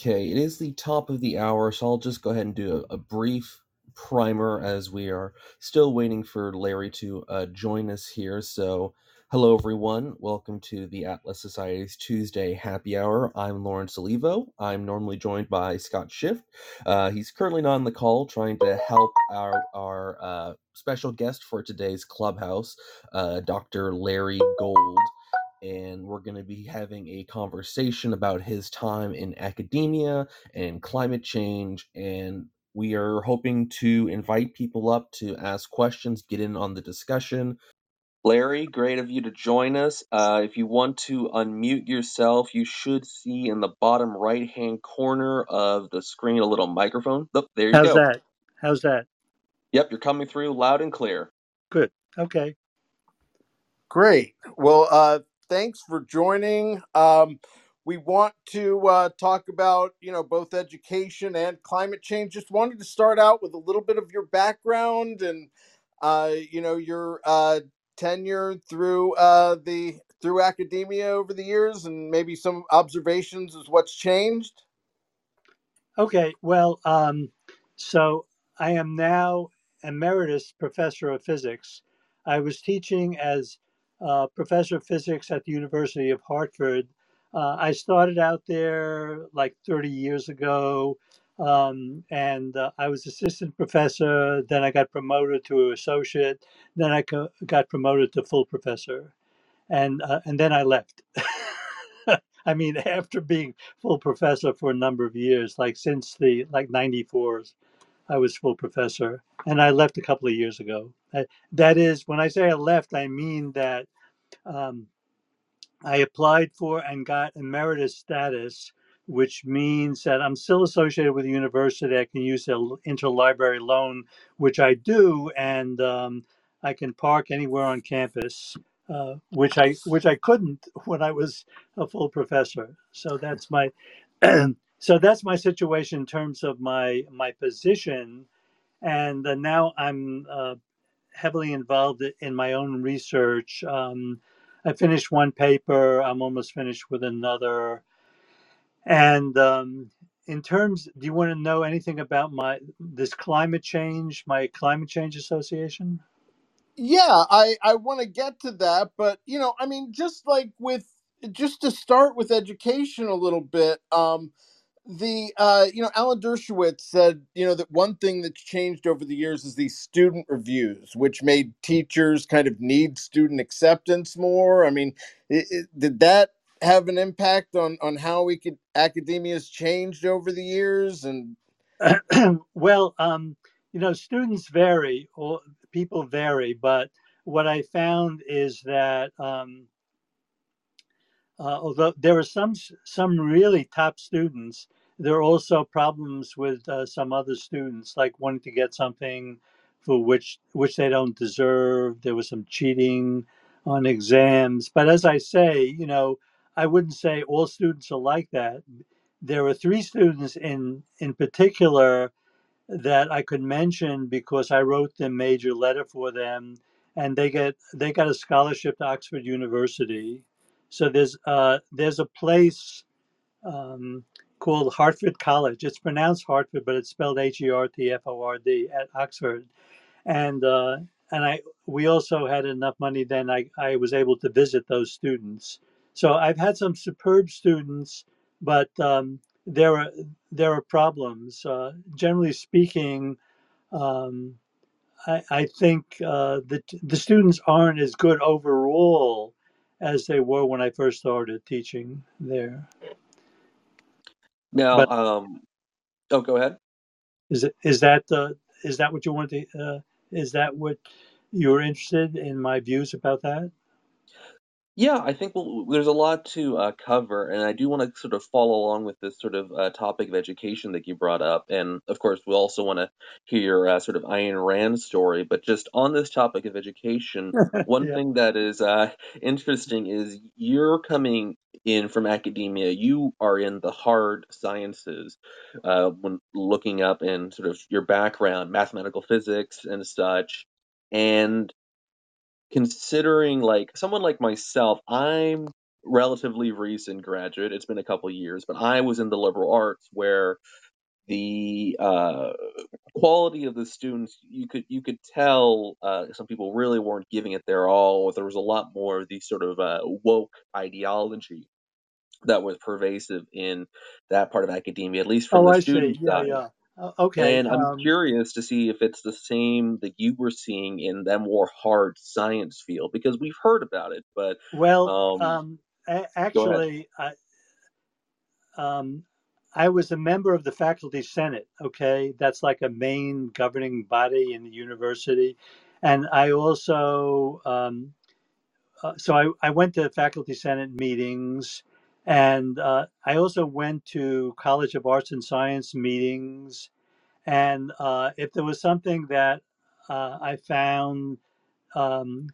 Okay, it is the top of the hour, so I'll just go ahead and do a, a brief primer as we are still waiting for Larry to uh, join us here. So, hello everyone, welcome to the Atlas Society's Tuesday Happy Hour. I'm Lorence Olivo. I'm normally joined by Scott Schiff. Uh, he's currently not on the call, trying to help our our uh, special guest for today's clubhouse, uh, Dr. Larry Gould and we're going to be having a conversation about his time in academia and climate change and we are hoping to invite people up to ask questions get in on the discussion larry great of you to join us uh, if you want to unmute yourself you should see in the bottom right hand corner of the screen a little microphone oh, there you How's go that? How's that? yep you're coming through loud and clear Good. Okay. Great. Well, uh, thanks for joining. Um, we want to uh, talk about, you know, both education and climate change. Just wanted to start out with a little bit of your background and, uh, you know, your uh, tenure through uh, the through academia over the years, and maybe some observations as what's changed. Okay. Well, um, so I am now emeritus professor of physics. I was teaching as professor of physics at the University of Hartford. Uh, I started out there like 30 years ago, um, and uh, I was assistant professor. Then I got promoted to associate. Then I co- got promoted to full professor, and uh, and then I left. I mean, after being full professor for a number of years, like since the like 94, I was full professor, and I left a couple of years ago. That is, when I say I left, I mean that um, I applied for and got emeritus status, which means that I'm still associated with the university. I can use the interlibrary loan, which I do, and um, I can park anywhere on campus, uh, which I which I couldn't when I was a full professor. So that's my so that's my situation in terms of my my position, and uh, now I'm uh, heavily involved in my own research. Um, I finished one paper. I'm almost finished with another. And um, in terms, do you want to know anything about my this climate change, my climate change association? Yeah, I I want to get to that, but you know, I mean, just like with just to start with education a little bit. Um, the uh, you know Alan Dershowitz said you know that one thing that's changed over the years is these student reviews, which made teachers kind of need student acceptance more. I mean, it, it, did that have an impact on on how we could academia's changed over the years? And well, um, you know, students vary, or people vary, but what I found is that um, uh, although there are some some really top students, there are also problems with uh, some other students, like wanting to get something for which which they don't deserve. There was some cheating on exams, but as I say, you know, I wouldn't say all students are like that. There are three students in in particular that I could mention because I wrote the major letter for them, and they get they got a scholarship to Oxford University. So there's uh, there's a place um, called Hertford College. It's pronounced Hartford, but it's spelled H E R T F O R D at Oxford, and uh, and I we also had enough money then I, I was able to visit those students. So I've had some superb students, but um, there are there are problems. Uh, generally speaking, um, I, I think uh, the the students aren't as good overall as they were when I first started teaching there. Now But um oh go ahead is it is that uh, is that what you want to? Uh, is that what you're interested in my views about that? Yeah, I think we'll, there's a lot to uh, cover, and I do want to sort of follow along with this sort of uh, topic of education that you brought up. And of course, we also want to hear your uh, sort of Ayn Rand story. But just on this topic of education, one yeah. thing that is uh, interesting is you're coming in from academia. You are in the hard sciences uh, when looking up in sort of your background, mathematical physics and such. And considering like someone like myself, I'm relatively recent graduate. It's been a couple years, but I was in the liberal arts where the uh, quality of the students you could you could tell uh, some people really weren't giving it their all. There was a lot more of the sort of uh, woke ideology that was pervasive in that part of academia, at least from Oh, the I see. Yeah, side. yeah. Uh, okay. And I'm Um, curious to see if it's the same that you were seeing in that more hard science field because we've heard about it, but well, um, um, a- actually, I, um, I was a member of the faculty senate. Okay, that's like a main governing body in the university, and I also um, uh, so I, I went to faculty senate meetings, and uh, I also went to College of Arts and Science meetings. And uh, if there was something that uh, I found um,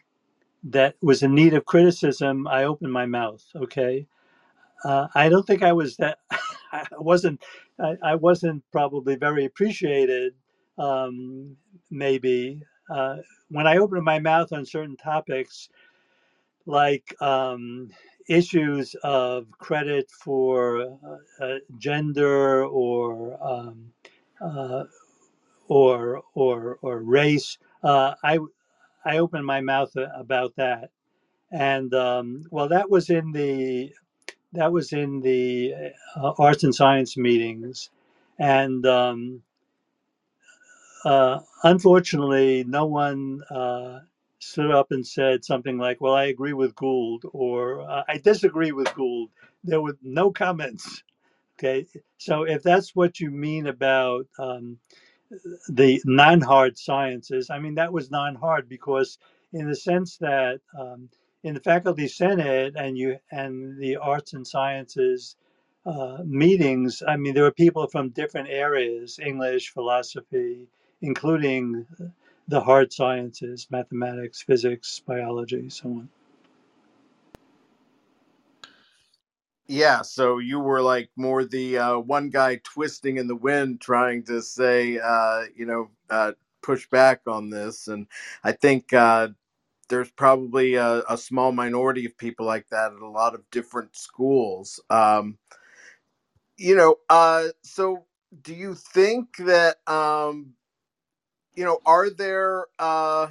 that was in need of criticism, I opened my mouth. Okay, uh, I don't think I was that. I wasn't. I, I wasn't probably very appreciated. Um, maybe uh, when I opened my mouth on certain topics, like um, issues of credit for uh, uh, gender or um, uh, or or or race, uh, I I opened my mouth about that, and um, well, that was in the that was in the uh, arts and science meetings, and um, uh, unfortunately, no one uh, stood up and said something like, "Well, I agree with Gould," or uh, "I disagree with Gould." There were no comments. Okay, so if that's what you mean about um, the non-hard sciences, I mean that was non-hard because, in the sense that um, in the faculty senate and you and the arts and sciences uh, meetings, I mean there were people from different areas: English, philosophy, including the hard sciences, mathematics, physics, biology, so on. Yeah, so you were like more the uh, one guy twisting in the wind, trying to say, uh, you know, uh, push back on this. And I think uh, there's probably a, a small minority of people like that at a lot of different schools. Um, you know, uh, so do you think that, um, you know, are there uh,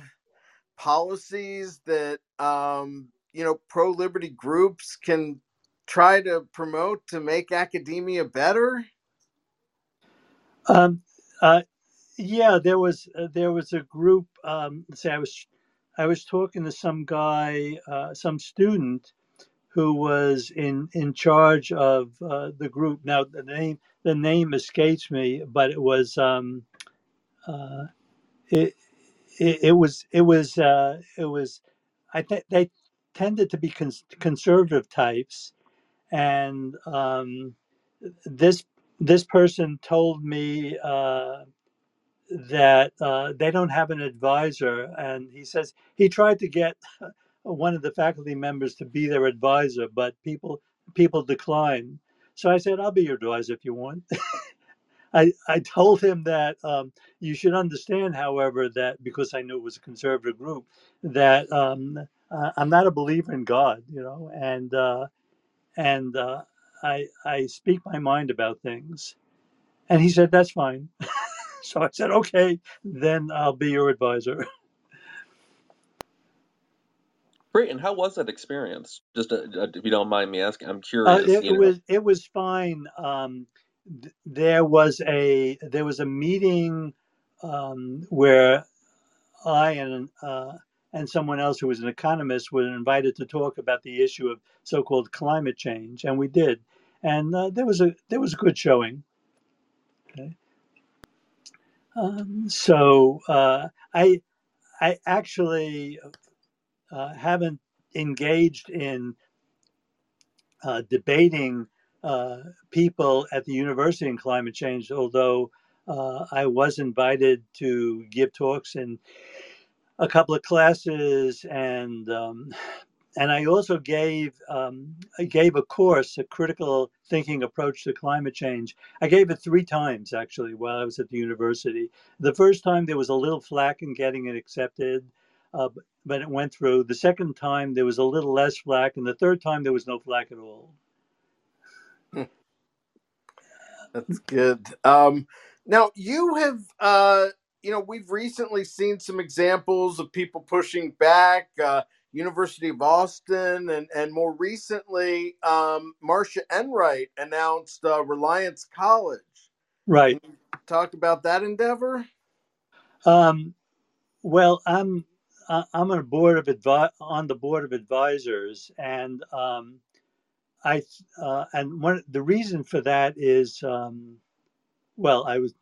policies that, um, you know, pro liberty groups can try to promote to make academia better? Um, uh, yeah, there was uh, there was a group. Um, let's say I was I was talking to some guy, uh, some student who was in in charge of uh, the group. Now the name the name escapes me, but it was um, uh, it, it was it was uh, it was I think they tended to be cons- conservative types, and um, this this person told me uh, that uh, they don't have an advisor, and he says he tried to get one of the faculty members to be their advisor, but people people declined. So I said, "I'll be your advisor if you want." I, I told him that um, you should understand, however, that because I knew it was a conservative group, that um, uh, I'm not a believer in God, you know, and uh, and uh, I I speak my mind about things. And he said, "That's fine." so I said, "Okay, then I'll be your advisor." Great. And how was that experience? Just uh, uh, if you don't mind me asking, I'm Uh, curious. it, You it know, was it was fine. Um, th- there was a there was a meeting um, where I and uh, and someone else who was an economist were invited to talk about the issue of so-called climate change, and we did. And uh, there was a there was a good showing. Okay. Um, so uh, I I actually uh, haven't engaged in uh, debating people at the university in climate change, although uh, I was invited to give talks in a couple of classes and um, and I also gave um, I gave a course, a critical thinking approach to climate change. I gave it three times actually while I was at the university. The first time there was a little flack in getting it accepted. uh, but it went through. The second time there was a little less flack, and the third time there was no flack at all. That's good. Um, now you have, uh, you know, we've recently seen some examples of people pushing back. Uh, University of Austin, and and more recently, um, Marsha Enright announced uh, Reliance College. Right. Talk about that endeavor. Um, well, I'm I'm on a board of advi- on the board of advisors, and um, I uh, and one the reason for that is um, well, I was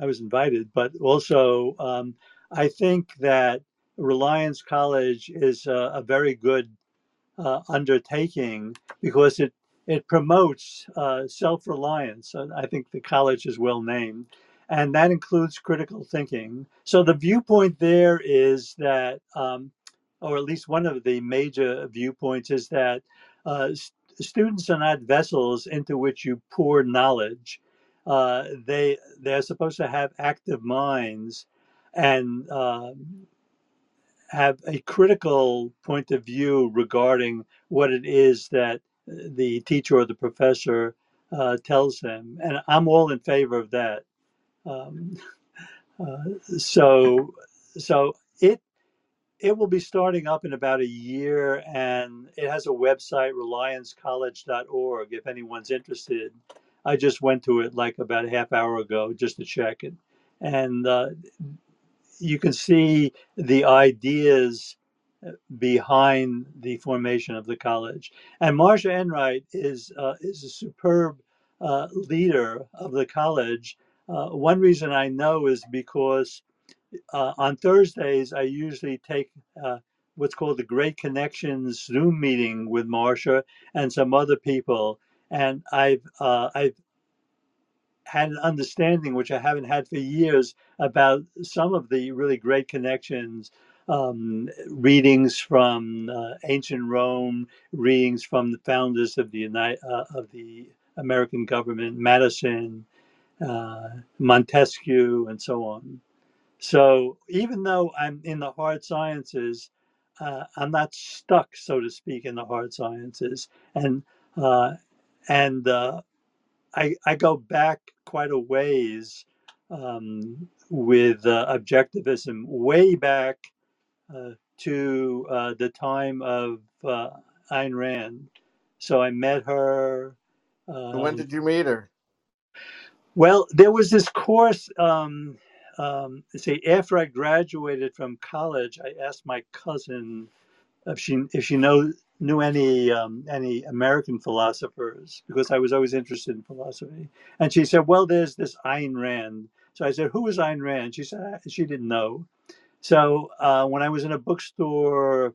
I was invited, but also um, I think that Reliance College is a, a very good uh, undertaking because it it promotes uh, self reliance. I think the college is well named, and that includes critical thinking. So the viewpoint there is that, um, or at least one of the major viewpoints is that uh, students are not vessels into which you pour knowledge. Uh, they they're supposed to have active minds and uh, have a critical point of view regarding what it is that the teacher or the professor uh, tells them, and I'm all in favor of that. Um, uh, so, so it it will be starting up in about a year, and it has a website, reliancecollege.org. If anyone's interested, I just went to it like about a half hour ago just to check it, and uh, you can see the ideas uh, behind the formation of the college. And Marsha Enright is uh, is a superb uh, leader of the college. Uh, one reason I know is because uh, on Thursdays I usually take uh, what's called the Great Connections Zoom meeting with Marsha and some other people, and I've I've had an understanding, which I haven't had for years, about some of the really great connections. Um, readings from uh, ancient Rome, readings from the founders of the United, uh, of the American government, Madison, uh, Montesquieu, and so on. So even though I'm in the hard sciences, uh, I'm not stuck, so to speak, in the hard sciences, and uh, and uh, I, I go back quite a ways um, with uh, objectivism, way back uh, to uh, the time of uh, Ayn Rand. So I met her. Um, when did you meet her? Well, there was this course. Um, um, say after I graduated from college, I asked my cousin if she if she knows knew any um, any American philosophers because I was always interested in philosophy. And she said, "Well, there's this Ayn Rand." So I said, "Who is Ayn Rand?" She said she didn't know. So uh, when I was in a bookstore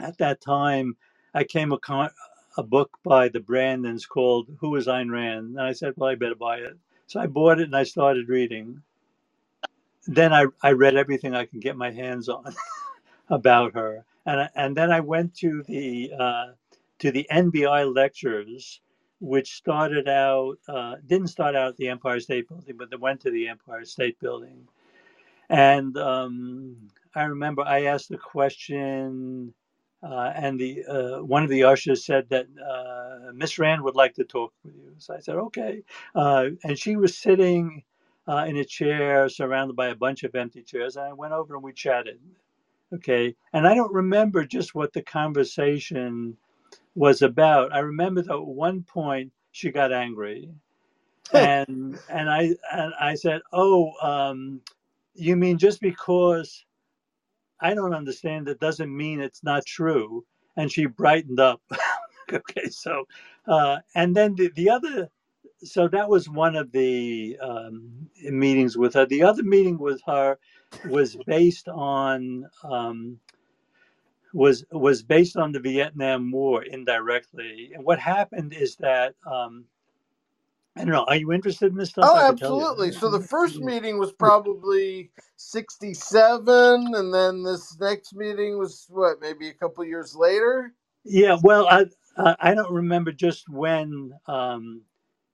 at that time, I came across a book by the Brandens called "Who is Ayn Rand?" And I said, "Well, I better buy it." So I bought it and I started reading. Then I, I read everything I could get my hands on about her and and then I went to the uh, to the NBI lectures, which started out uh, didn't start out at the Empire State Building, but they went to the Empire State Building, and um, I remember I asked a question. Uh, and the uh, one of the ushers said that uh, Miss Rand would like to talk with you. So I said, okay. Uh, and she was sitting in a chair surrounded by a bunch of empty chairs. And I went over and we chatted. Okay. And I don't remember just what the conversation was about. I remember that at one point she got angry. and and I and I said, "Oh, um, you mean just because I don't understand it doesn't mean it's not true?" And she brightened up. okay, so uh, and then the, the other, so that was one of the um, meetings with her. The other meeting with her was based on um, was was based on the Vietnam War indirectly. And what happened is that um, I don't know. Are you interested in this stuff? Oh, absolutely. So the first meeting was probably '67, and then this next meeting was what, maybe a couple years later. Yeah. Well, I I don't remember just when um,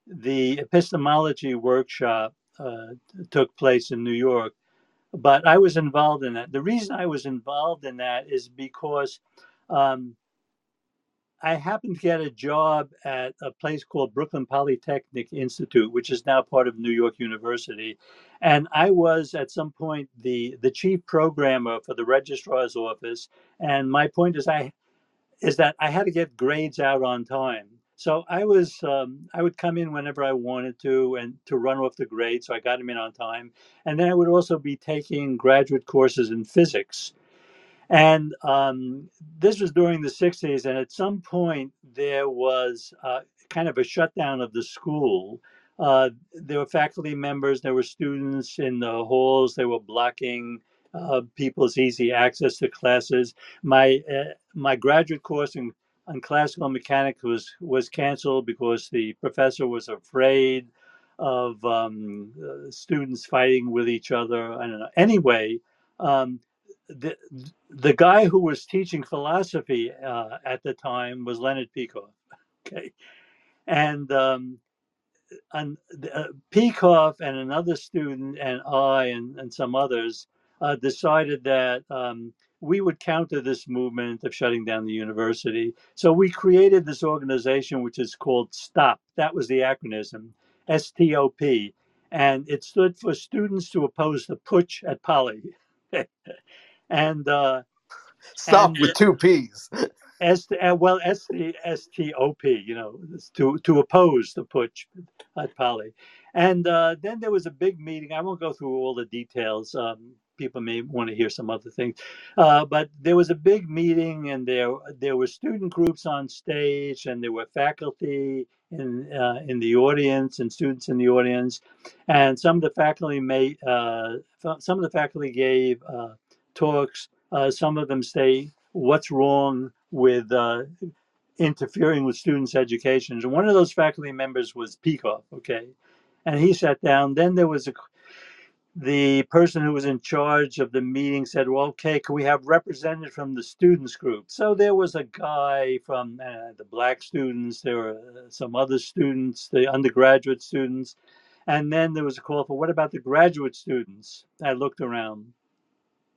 the epistemology workshop uh, took place in New York, but I was involved in that. The reason I was involved in that is because um, I happened to get a job at a place called Brooklyn Polytechnic Institute, which is now part of New York University. And I was at some point the, the chief programmer for the registrar's office. And my point is I is that I had to get grades out on time. So I was um, I would come in whenever I wanted to and to run off the grade, So I got him in on time. And then I would also be taking graduate courses in physics and um, this was during the 60s. And at some point, there was uh, kind of a shutdown of the school. Uh, there were faculty members, there were students in the halls, they were blocking uh, people's easy access to classes. My, uh, my graduate course in, on classical mechanics was, was canceled because the professor was afraid of um, uh, students fighting with each other. I don't know. Anyway, um, the the guy who was teaching philosophy uh, at the time was Leonard Peikoff. Okay, and um, and uh, Peikoff and another student and I and, and some others uh, decided that um, we would counter this movement of shutting down the university. So we created this organization, which is called STOP. That was the acronym, S T O P, and it stood for Students to Oppose the Putsch at Poly. and uh, Stop and with two P's. S uh, well S T S T O P, you know, to to oppose the putsch at Poly, and uh, then there was a big meeting. I won't go through all the details. Um, people may want to hear some other things, uh, but there was a big meeting, and there there were student groups on stage, and there were faculty in uh, in the audience and students in the audience, and some of the faculty made uh, some of the faculty gave uh, talks. Uh, some of them say, "What's wrong with uh, interfering with students' education?" And one of those faculty members was Peikoff. Okay, and he sat down. Then there was a the person who was in charge of the meeting said, "Well, okay, can we have representatives from the students group?" So there was a guy from uh, the black students. There were uh, some other students, the undergraduate students, and then there was a call for what about the graduate students? I looked around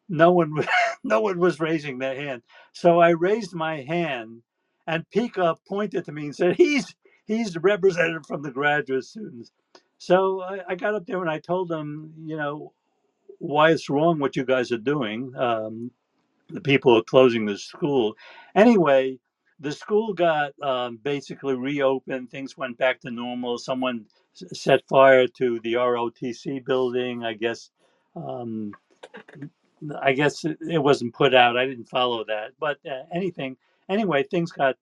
no one no one was raising their hand. So I raised my hand, and Peikoff pointed to me and said, "He's he's representative from the graduate students." So I, I got up there and I told them, you know, why it's wrong what you guys are doing. Um, the people are closing the school. Anyway, the school got um, basically reopened. Things went back to normal. Someone set fire to the ROTC building. I guess um, I guess it, wasn't put out. I didn't follow that, but uh, anything anyway, things got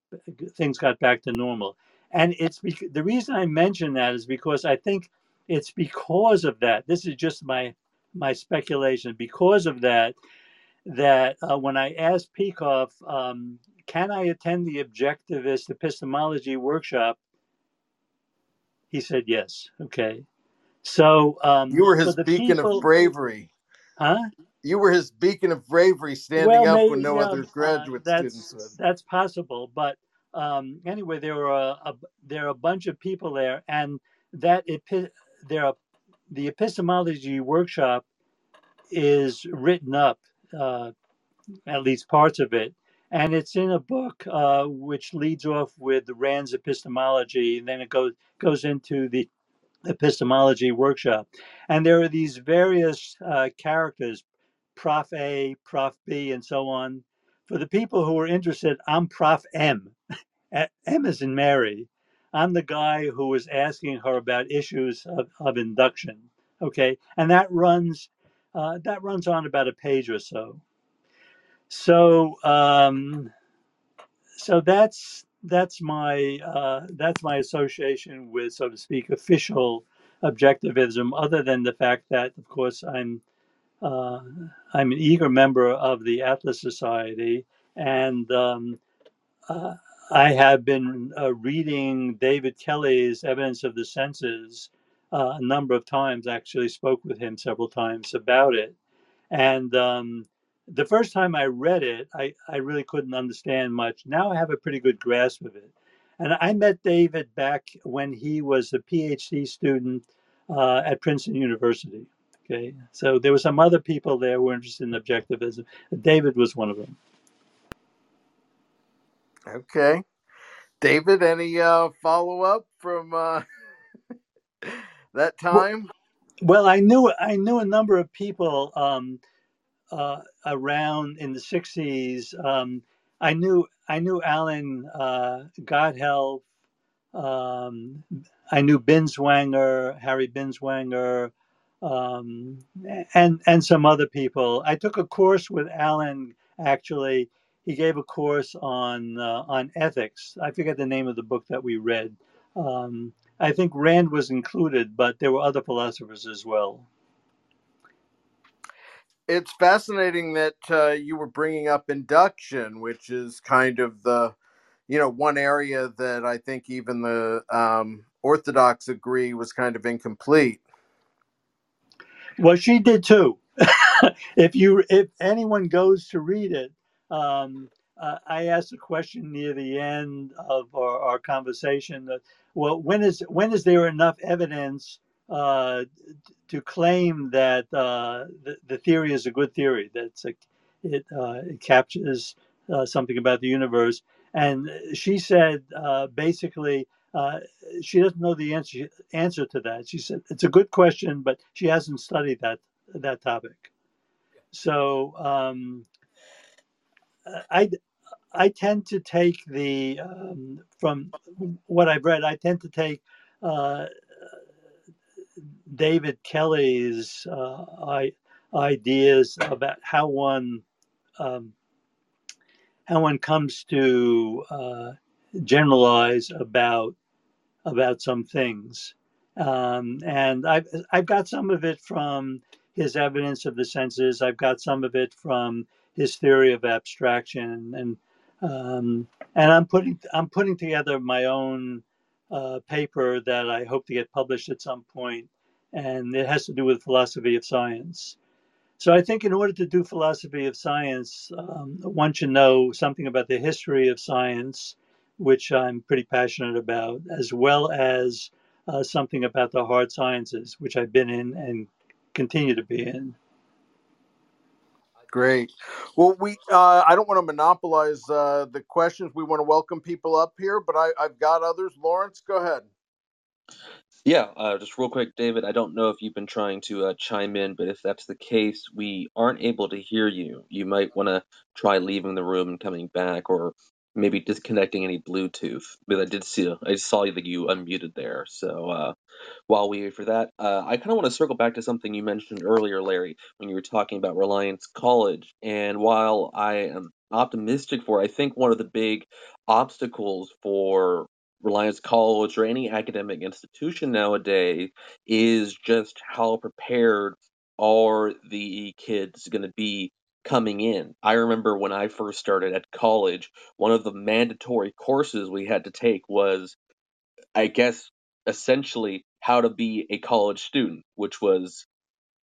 things got back to normal, and it's bec- the reason I mention that is because I think it's because of that. This is just my my speculation. Because of that, that uh, when I asked Peikoff, um, can I attend the objectivist epistemology workshop? He said yes. Okay, so um, You were his beacon people, of bravery. huh? You were his beacon of bravery, standing Well, up maybe when no other uh, graduate students would. that's possible. But um, anyway, there were a, a there are a bunch of people there, and that epi- there the epistemology workshop is written up, uh, at least parts of it, and it's in a book uh, which leads off with Rand's epistemology, and then it goes goes into the epistemology workshop. And there are these various uh, characters, Prof A, Prof B, and so on. For the people who are interested, I'm Prof M. M is in Mary. I'm the guy who was asking her about issues of, of induction. Okay, and that runs uh, that runs on about a page or so. So um, so that's that's my uh, that's my association with, so to speak, official objectivism. Other than the fact that, of course, I'm uh, I'm an eager member of the Atlas Society, and um, uh, I have been uh, reading David Kelley's Evidence of the Senses uh, a number of times. Actually, spoke with him several times about it and um, the first time I read it, I, I really couldn't understand much. Now I have a pretty good grasp of it. And I met David back when he was a PhD student uh, at Princeton University. Okay, so there were some other people there who were interested in objectivism. David was one of them. Okay. David, any uh, follow up from uh, that time? Well, I knew I knew a number of people um, uh, around in the '60s. Um, I knew I knew Alan uh, Gotthelf. Um, I knew Binswanger, Harry Binswanger, um, and and some other people. I took a course with Alan. Actually, he gave a course on uh, on ethics. I forget the name of the book that we read. Um, I think Rand was included, but there were other philosophers as well. It's fascinating that uh, you were bringing up induction, which is kind of the, you know, one area that I think even the um, Orthodox agree was kind of incomplete. Well, she did too. if you, if anyone goes to read it, um, uh, I asked a question near the end of our, our conversation. That, well, when is when is there enough evidence uh, to claim that uh, the, the theory is a good theory? That it uh, it captures uh, something about the universe. And she said uh, she doesn't know the answer answer to that. She said it's a good question, but she hasn't studied that that topic. So. Um, I I tend to take the um, from what I've read. I tend to take uh, David Kelley's uh, I, ideas about how one um, how one comes to uh, generalize about about some things, um, and I've I've got some of it from his evidence of the senses. I've got some of it from his theory of abstraction, and um, and I'm putting I'm putting together my own uh, paper that I hope to get published at some point, and it has to do with philosophy of science. So I think in order to do philosophy of science, um, one should know something about the history of science, which I'm pretty passionate about, as well as uh, something about the hard sciences, which I've been in and continue to be in. Great. Well, we uh, I don't want to monopolize uh, the questions. We want to welcome people up here, but I, I've got others. Lorence, go ahead. Yeah, uh, just real quick, David. I don't know if you've been trying to uh, chime in, but if that's the case, we aren't able to hear you. You might want to try leaving the room and coming back, or maybe disconnecting any Bluetooth. But I did see, I saw that you unmuted there. So uh, while we wait for that, uh, I kind of want to circle back to something you mentioned earlier, Larry, when you were talking about Reliance College. And while I am optimistic for, I think one of the big obstacles for Reliance College or any academic institution nowadays is just how prepared are the kids going to be coming in. I remember when I first started at college, one of the mandatory courses we had to take was, I guess, essentially how to be a college student, which was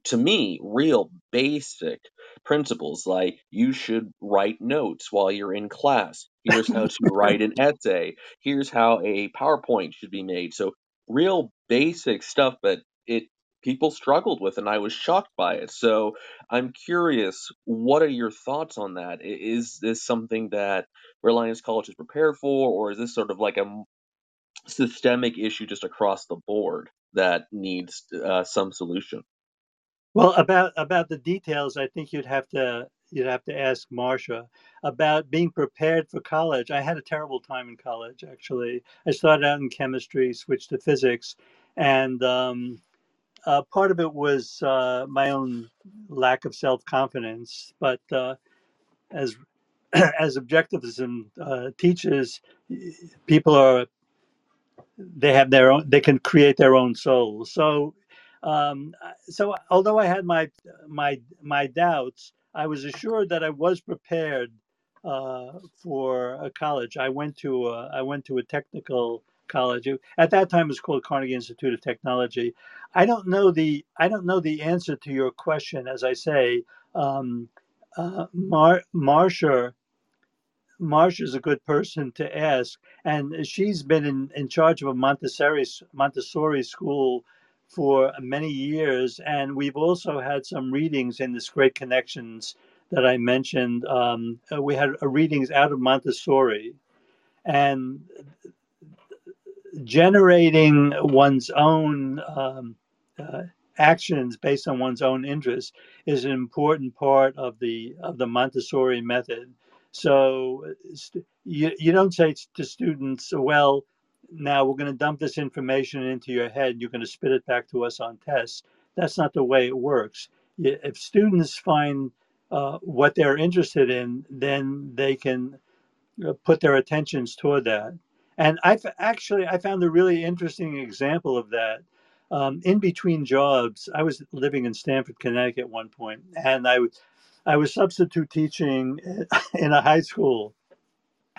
to me real basic principles like you should write notes while you're in class. Here's how to write an essay. Here's how a PowerPoint should be made. So real basic stuff, but it people struggled with, and I was shocked by it. So I'm curious, what are your thoughts on that? Is this something that Reliance College is prepared for, or is this sort of like a systemic issue just across the board that needs uh, some solution? Well, about about the details, I think you'd have to you'd have to ask Marsha about being prepared for college. I had a terrible time in college. Actually, I started out in chemistry, switched to physics, and um, uh, part of it was uh, my own lack of self confidence, but uh, as as objectivism uh, teaches, people are they have their own they can create their own souls. So um, so although I had my my my doubts, I was assured that I was prepared uh, for a college. I went to a, I went to a technical college. At that time, it was called Carnegie Institute of Technology. I don't know the I don't know the answer to your question. As I say, um, uh, Mar- Marsha Marsha is a good person to ask, and she's been in, in charge of a Montessori Montessori school for many years, and we've also had some readings in this Great Connections that I mentioned. Um, we had readings out of Montessori, and generating one's own um, uh, actions based on one's own interests is an important part of the of the Montessori method. So you, you don't say to students, well, now we're going to dump this information into your head. You're going to spit it back to us on tests. That's not the way it works. If students find uh, what they're interested in, then they can uh, put their attentions toward that. And I've actually I found a really interesting example of that. Um, in between jobs, I was living in Stamford, Connecticut at one point, and I, I was substitute teaching in a high school,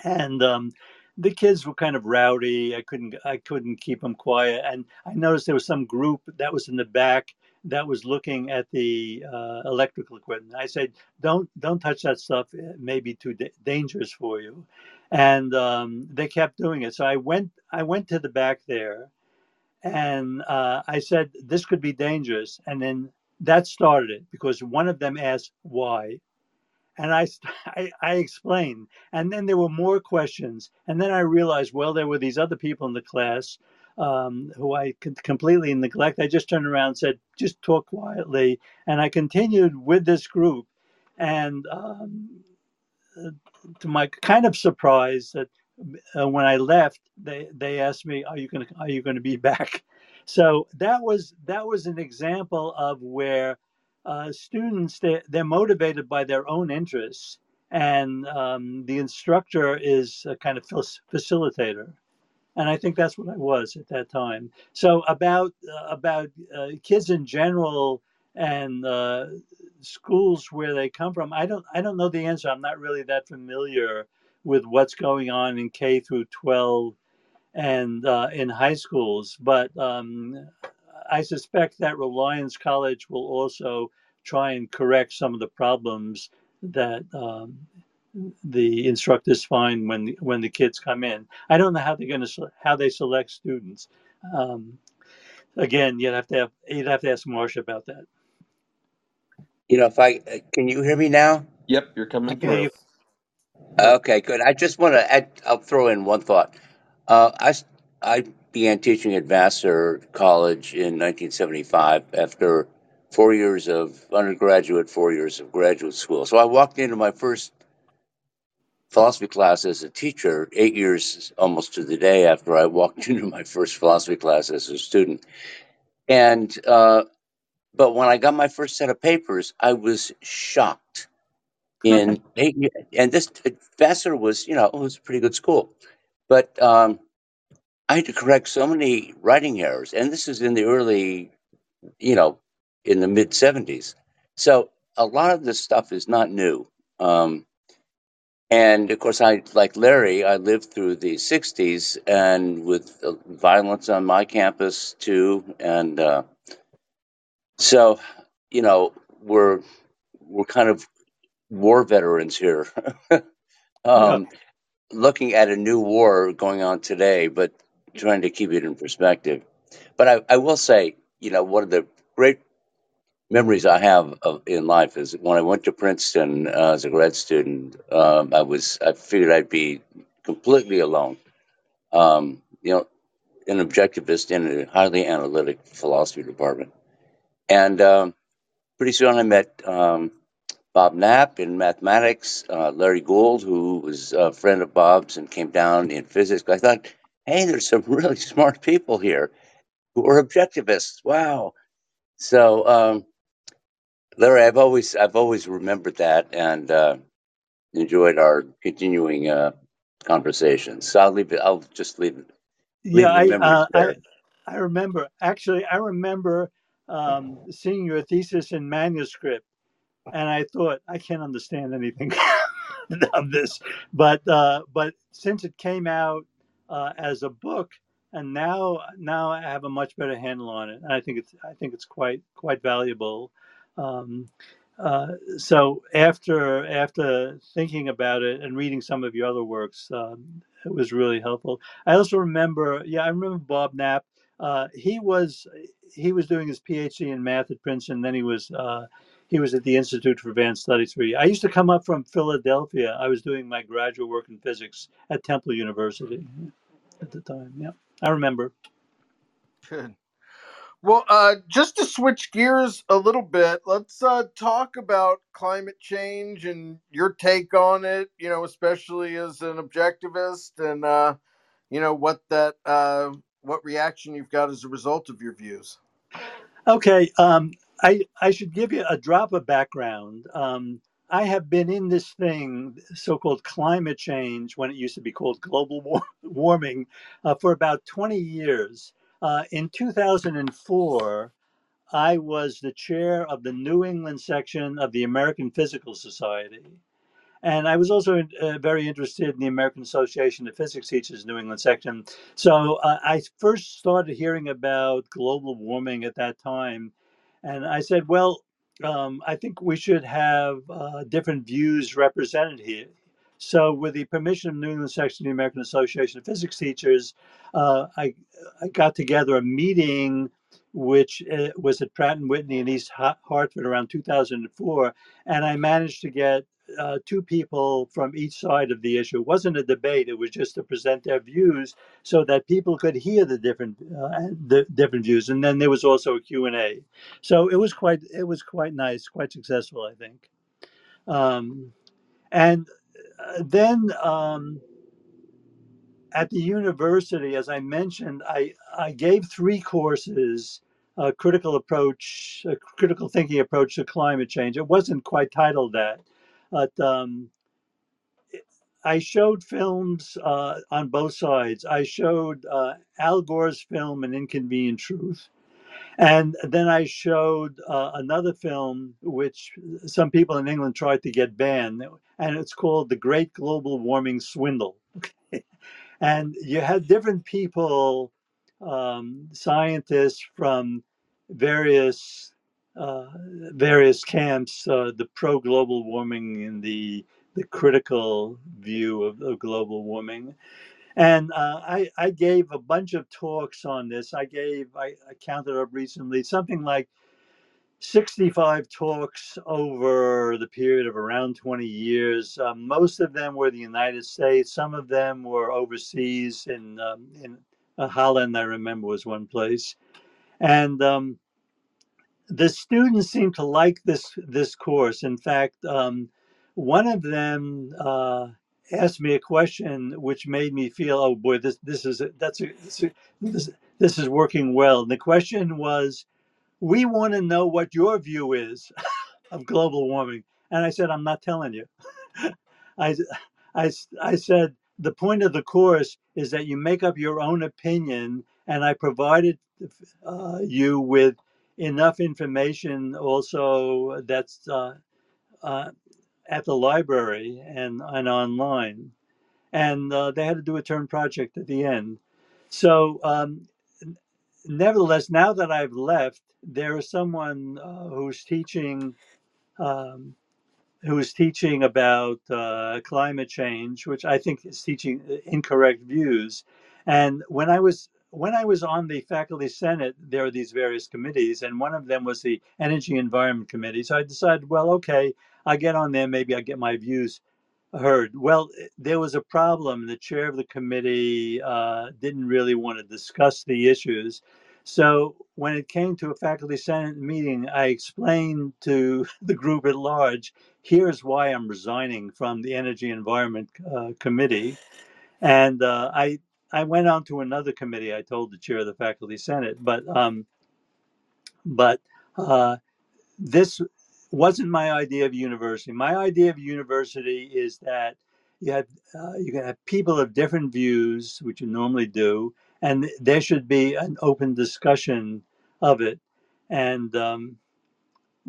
and um, the kids were kind of rowdy. I couldn't I couldn't keep them quiet, and I noticed there was some group that was in the back that was looking at the uh, electrical equipment. I said, "Don't don't touch that stuff. It may be too da- dangerous for you." And um, they kept doing it. So I went I went to the back there, and uh, I said this could be dangerous, and then that started it because one of them asked why, and I, I, I explained, and then there were more questions, and then I realized well there were these other people in the class. Um, who I completely neglect. I just turned around and said, just talk quietly. And I continued with this group. And um, to my kind of surprise that uh, when I left, they they asked me, "Are you going to Are you going to be back?" So that was that was an example of where uh, students they they're motivated by their own interests, and um, the instructor is a kind of facilitator, and I think that's what I was at that time. So about uh, about uh, kids in general and uh, schools where they come from. I don't I don't know the answer. I'm not really that familiar with what's going on in K through 12 and uh, in high schools, but um, I suspect that Reliance College will also try and correct some of the problems that um, the instructors find when when the kids come in. I don't know how they're going to how they select students. Um, again, you'd have to have you'd have to ask Marsha about that. You know, if I uh, can you hear me now? Yep, you're coming through. Okay, good. I just want to add, I'll throw in one thought. Uh, I, I began teaching at Vassar College in 1975 after four years of undergraduate, four years of graduate school. So I walked into my first philosophy class as a teacher eight years almost to the day after I walked into my first philosophy class as a student. And uh, but when I got my first set of papers, I was shocked. In eight, and this Vassar was, you know, it was a pretty good school, but um, I had to correct so many writing errors, and this is in the early, you know, in the mid '70s. So a lot of this stuff is not new. Um, and of course, I like Larry. I lived through the '60s, and with violence on my campus too, and uh, so, you know, we're we're kind of war veterans here, um, looking at a new war going on today, but trying to keep it in perspective. But I, I will say, you know, one of the great memories I have of, in life is when I went to Princeton uh, as a grad student. Um, I was I figured I'd be completely alone. Um, you know, an objectivist in a highly analytic philosophy department. And um, pretty soon I met um, Bob Knapp in mathematics, uh, Larry Gould, who was a friend of Bob's and came down in physics. I thought, hey, there's some really smart people here who are objectivists. Wow. So, um, Larry, I've always I've always remembered that and uh, enjoyed our continuing uh, conversations. So I'll leave it. I'll just leave it. Leave yeah, I, uh, I I remember actually. I remember um, seeing your thesis in manuscript, and I thought I can't understand anything of this, but uh, but since it came out uh, as a book, and now now I have a much better handle on it, and I think it's I think it's quite quite valuable. Um, uh, so after after thinking about it and reading some of your other works, um, it was really helpful. I also remember, yeah, I remember Bob Knapp uh, he was he was doing his PhD in math at Princeton. Then he was uh, he was at the Institute for Advanced Studies. For I used to come up from Philadelphia. I was doing my graduate work in physics at Temple University at the time. Yeah, I remember. Good. Well, uh, just to switch gears a little bit, let's uh, talk about climate change and your take on it. You know, especially as an objectivist, and uh, you know what that uh, what reaction you've got as a result of your views. Okay, um, I I should give you a drop of background. Um, I have been in this thing, so-called climate change, when it used to be called global war- warming, uh, for about 20 years. Uh, in 2004, I was the chair of the New England section of the American Physical Society. And I was also uh, very interested in the American Association of Physics Teachers New England section. So uh, I first started hearing about global warming at that time. And I said, well, um, I think we should have uh, different views represented here. So, with the permission of New England section of the American Association of Physics Teachers, uh, I, I got together a meeting which uh, was at Pratt and Whitney in East Hartford around 2004, and I managed to get uh, two people from each side of the issue. It wasn't a debate; it was just to present their views so that people could hear the different uh, the different views. And then there was also a Q and A. So it was quite it was quite nice, quite successful, I think. Um, and uh, then um, at the university, as I mentioned, I I gave three courses. A critical approach, a critical thinking approach to climate change. It wasn't quite titled that, but um, I showed films uh, on both sides. I showed uh, Al Gore's film, An Inconvenient Truth. And then I showed uh, another film, which some people in England tried to get banned, and it's called The Great Global Warming Swindle. and you had different people, um, scientists from various various camps, uh, the pro global warming and the the critical view of, of global warming. And uh, I, I gave a bunch of talks on this. I gave, I, I counted up recently, something like 65 talks over the period of around 20 years. Uh, most of them were the United States. Some of them were overseas in um, in uh, Holland. I remember was one place, and um, the students seem to like this this course. In fact, um, one of them uh, asked me a question which made me feel, oh boy, this this is that's a, this, this this is working well. And the question was, we want to know what your view is of global warming. And I said, I'm not telling you. I, I, I said, the point of the course is that you make up your own opinion, and I provided uh, you with enough information also that's uh, uh, at the library and, and online. And uh, they had to do a term project at the end. So, um, nevertheless, now that I've left, there is someone uh, who's teaching. Um, who is teaching about uh, climate change, which I think is teaching incorrect views. And when I was when I was on the faculty senate, there are these various committees, and one of them was the Energy Environment Committee. So I decided, well, okay, I get on there, maybe I get my views heard. Well, there was a problem. The chair of the committee uh, didn't really want to discuss the issues. So when it came to a faculty senate meeting, I explained to the group at large, here's why I'm resigning from the Energy Environment uh, Committee. And uh, I I went on to another committee. I told the chair of the faculty senate, but um, but uh, this wasn't my idea of university. My idea of university is that you have uh, you can have people of different views, which you normally do, and there should be an open discussion of it. And um,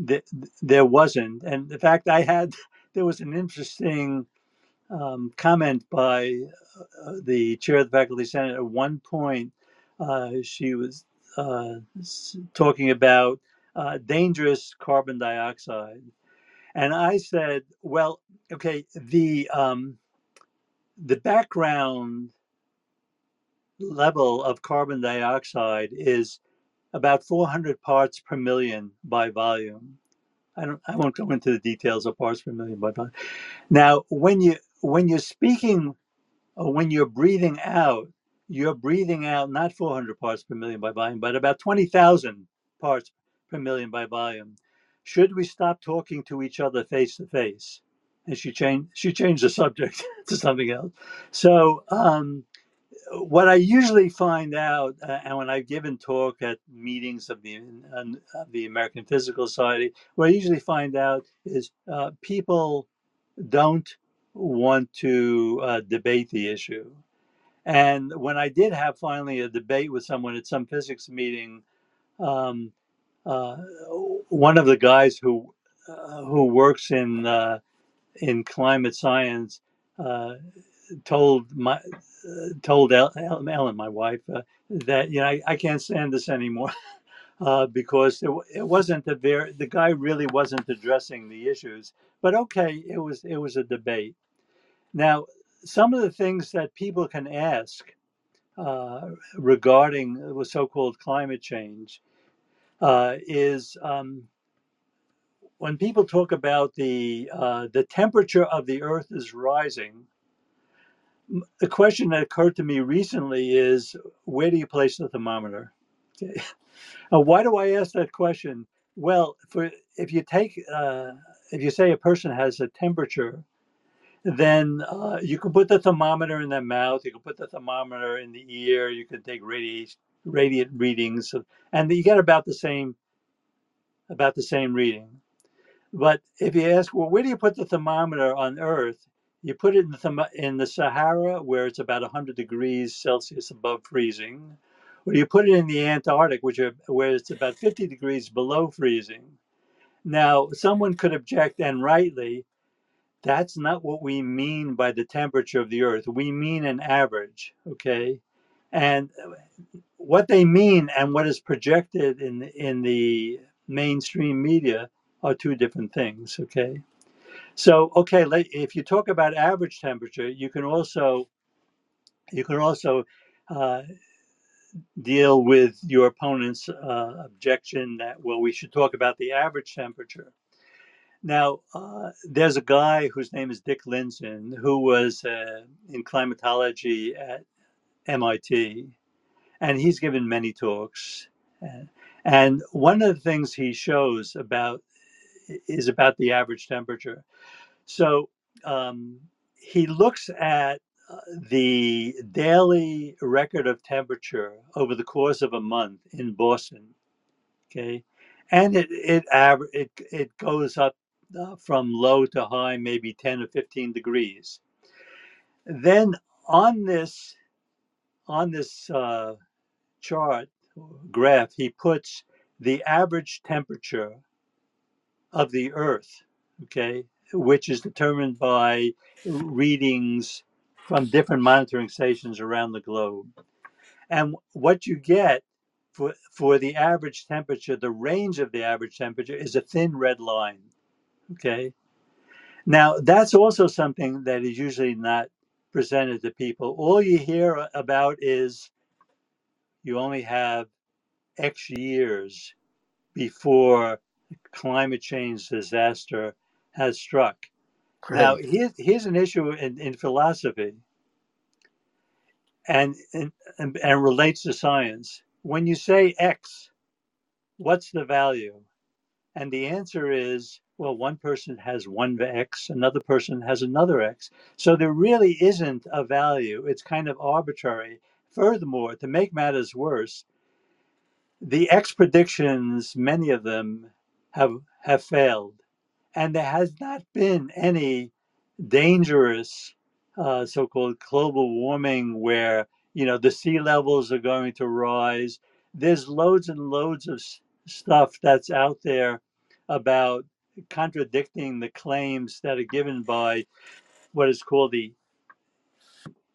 th- there wasn't. And in fact, I had there was an interesting um, comment by uh, the chair of the faculty senate at one point. Uh, she was uh, talking about uh, dangerous carbon dioxide, and I said, "Well, okay, the um, the background level of carbon dioxide is about 400 parts per million by volume. I don't. I won't go into the details of parts per million by volume. Now, when you when you're speaking or when you're breathing out, you're breathing out not 400 parts per million by volume, but about 20,000 parts per million by volume. Should we stop talking to each other face to face? And she changed. She changed the subject to something else. So. Um, what I usually find out, uh, and when I've given talk at meetings of the uh, of the American Physical Society, what I usually find out is uh, people don't want to uh, debate the issue. And when I did have finally a debate with someone at some physics meeting, um, uh, one of the guys who uh, who works in in climate science told my uh, told Ellen, my wife, uh, that you know I, I, can't stand this anymore uh, because it, it wasn't the very the guy really wasn't addressing the issues. But okay, it was it was a debate. Now, some of the things that people can ask uh, regarding the so-called climate change uh, is. Um, when people talk about the uh, the temperature of the Earth is rising, the question that occurred to me recently is where do you place the thermometer? Okay. Uh, why do I ask that question? Well, for if you take uh, if you say a person has a temperature, then uh, you can put the thermometer in their mouth. You can put the thermometer in the ear. You can take radiation radiant readings, and you get about the same about the same reading. But if you ask, well, where do you put the thermometer on Earth? You put it in the, in the Sahara, where it's about 100 degrees Celsius above freezing, or you put it in the Antarctic, which are, where it's about 50 degrees below freezing. Now, someone could object, and rightly, that's not what we mean by the temperature of the Earth. We mean an average, okay? And what they mean and what is projected in in the mainstream media are two different things, okay? So, okay, if you talk about average temperature, you can also you can also uh, deal with your opponent's uh, objection that well, we should talk about the average temperature. Now, uh, there's a guy whose name is Dick Lindzen who was uh, in climatology at MIT, and he's given many talks. And one of the things he shows about is about the average temperature. So um, he looks at uh, the daily record of temperature over the course of a month in Boston. Okay, and it it it it goes up from low to high, maybe ten or fifteen degrees. Then on this on this uh, chart graph, he puts the average temperature of the Earth. Okay, which is determined by readings from different monitoring stations around the globe. And what you get for, for the average temperature, the range of the average temperature is a thin red line. Okay. Now, that's also something that is usually not presented to people. All you hear about is you only have X years before climate change disaster has struck. Now, here's, here's an issue in, in philosophy and, and, and relates to science. When you say X, what's the value? And the answer is well, one person has one X, another person has another X. So there really isn't a value. It's kind of arbitrary. Furthermore, to make matters worse, the X predictions, many of them have, have failed and there has not been any dangerous uh, so-called global warming where you know the sea levels are going to rise there's loads and loads of stuff that's out there about contradicting the claims that are given by what is called the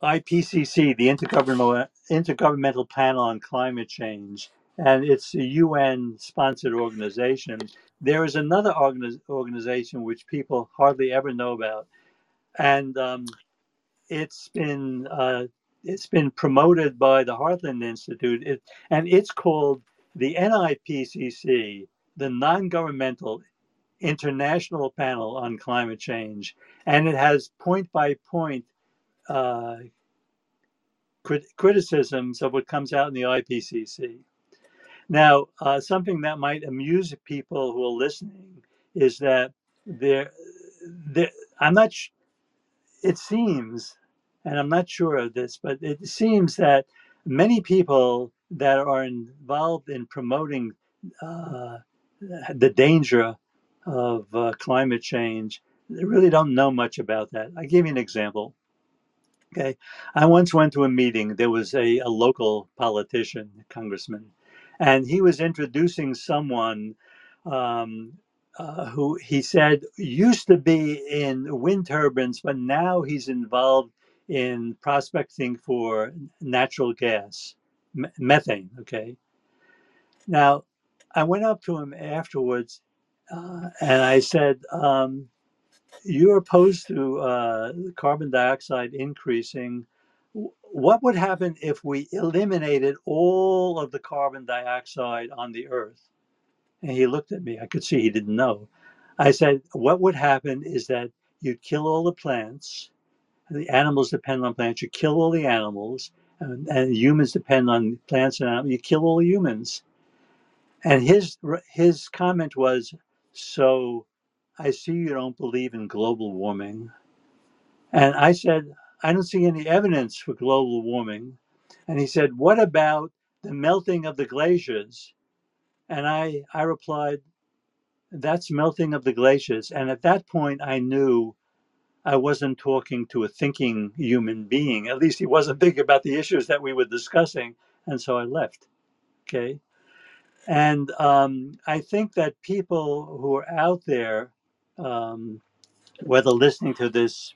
IPCC, the Intergovernmental, Intergovernmental Panel on Climate Change, and it's a UN sponsored organization. There is another organiz- organization which people hardly ever know about, and um, it's been uh, it's been promoted by the Heartland Institute, it, and it's called the NIPCC, the Non-Governmental International Panel on Climate Change, and it has point by point uh, crit- criticisms of what comes out in the IPCC. Now, uh, something that might amuse people who are listening is that there, there I'm not. Sh- it seems, and I'm not sure of this, but it seems that many people that are involved in promoting uh, the danger of uh, climate change they really don't know much about that. I give you an example. Okay, I once went to a meeting. There was a, a local politician, congressman, and he was introducing someone um, uh, who he said used to be in wind turbines, but now he's involved in prospecting for natural gas, m- methane. Okay. Now, I went up to him afterwards uh, and I said, um, You're opposed to uh, carbon dioxide increasing. What would happen if we eliminated all of the carbon dioxide on the earth? And he looked at me. I could see he didn't know. I said, What would happen is that you'd kill all the plants, and the animals depend on plants. You kill all the animals, and, and humans depend on plants and animals. You kill all humans and his his comment was, "So, I see you don't believe in global warming." And I said, "I don't see any evidence for global warming." And he said, "What about the melting of the glaciers?" And I I replied, "That's melting of the glaciers." And at that point, I knew I wasn't talking to a thinking human being. At least he wasn't thinking about the issues that we were discussing. And so I left. Okay. And um, I think that people who are out there, um, whether listening to this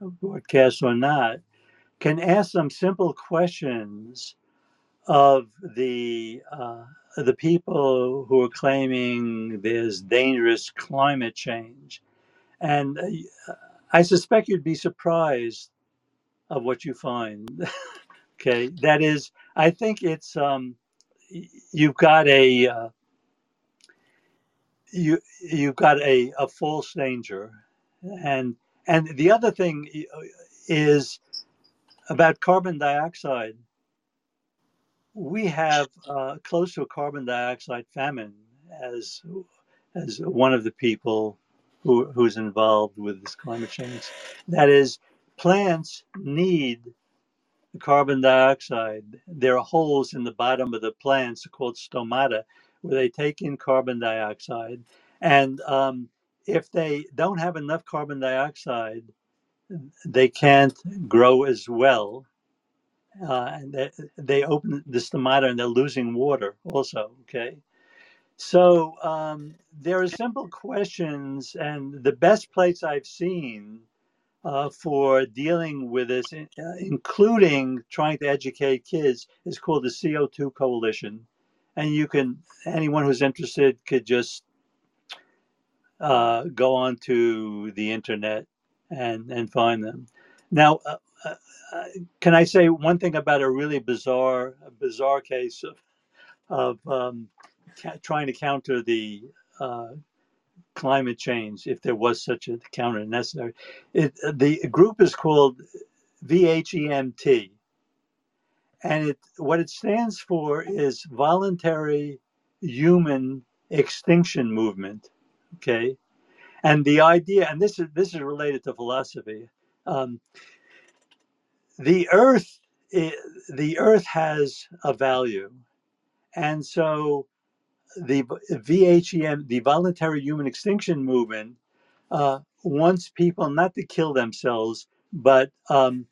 broadcast or not, can ask some simple questions of the uh, the people who are claiming there's dangerous climate change, and uh, I suspect you'd be surprised of what you find. okay, that is, I think it's um, you've got a uh, you you've got a, a false danger. And and the other thing is about carbon dioxide. We have uh, close to a carbon dioxide famine as as one of the people who, who's involved with this climate change. That is plants need carbon dioxide there are holes in the bottom of the plants called stomata where they take in carbon dioxide. And um, if they don't have enough carbon dioxide, they can't grow as well. Uh, and they, they open the stomata and they're losing water also. Okay. So um, there are simple questions, and the best place I've seen uh, for dealing with this, uh, including trying to educate kids, is called the CO2 Coalition and you can anyone who's interested could just uh, go on to the internet and and find them. Now, uh, uh, uh can I say one thing about a really bizarre bizarre case of of um, ca- trying to counter the uh, climate change, if there was such a counter necessary? It, the group is called VHEMT, and it what it stands for is voluntary human extinction movement okay? And the idea and this is this is related to philosophy um, the earth the earth has a value. And so the vhem the voluntary human extinction movement uh, wants people not to kill themselves but um,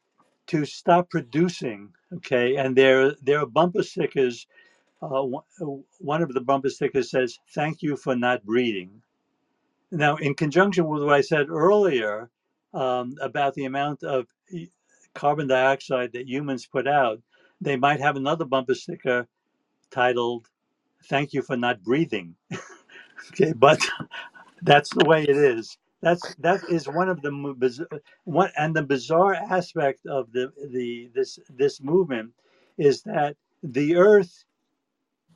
to stop producing. Okay, and there there are bumper stickers. Uh, one of the bumper stickers says, "Thank you for not breeding." Now, in conjunction with what I said earlier um, about the amount of carbon dioxide that humans put out, they might have another bumper sticker titled, "Thank you for not breathing." okay, but that's the way it is. that's that is one of the one and the bizarre aspect of the the this this movement is that the earth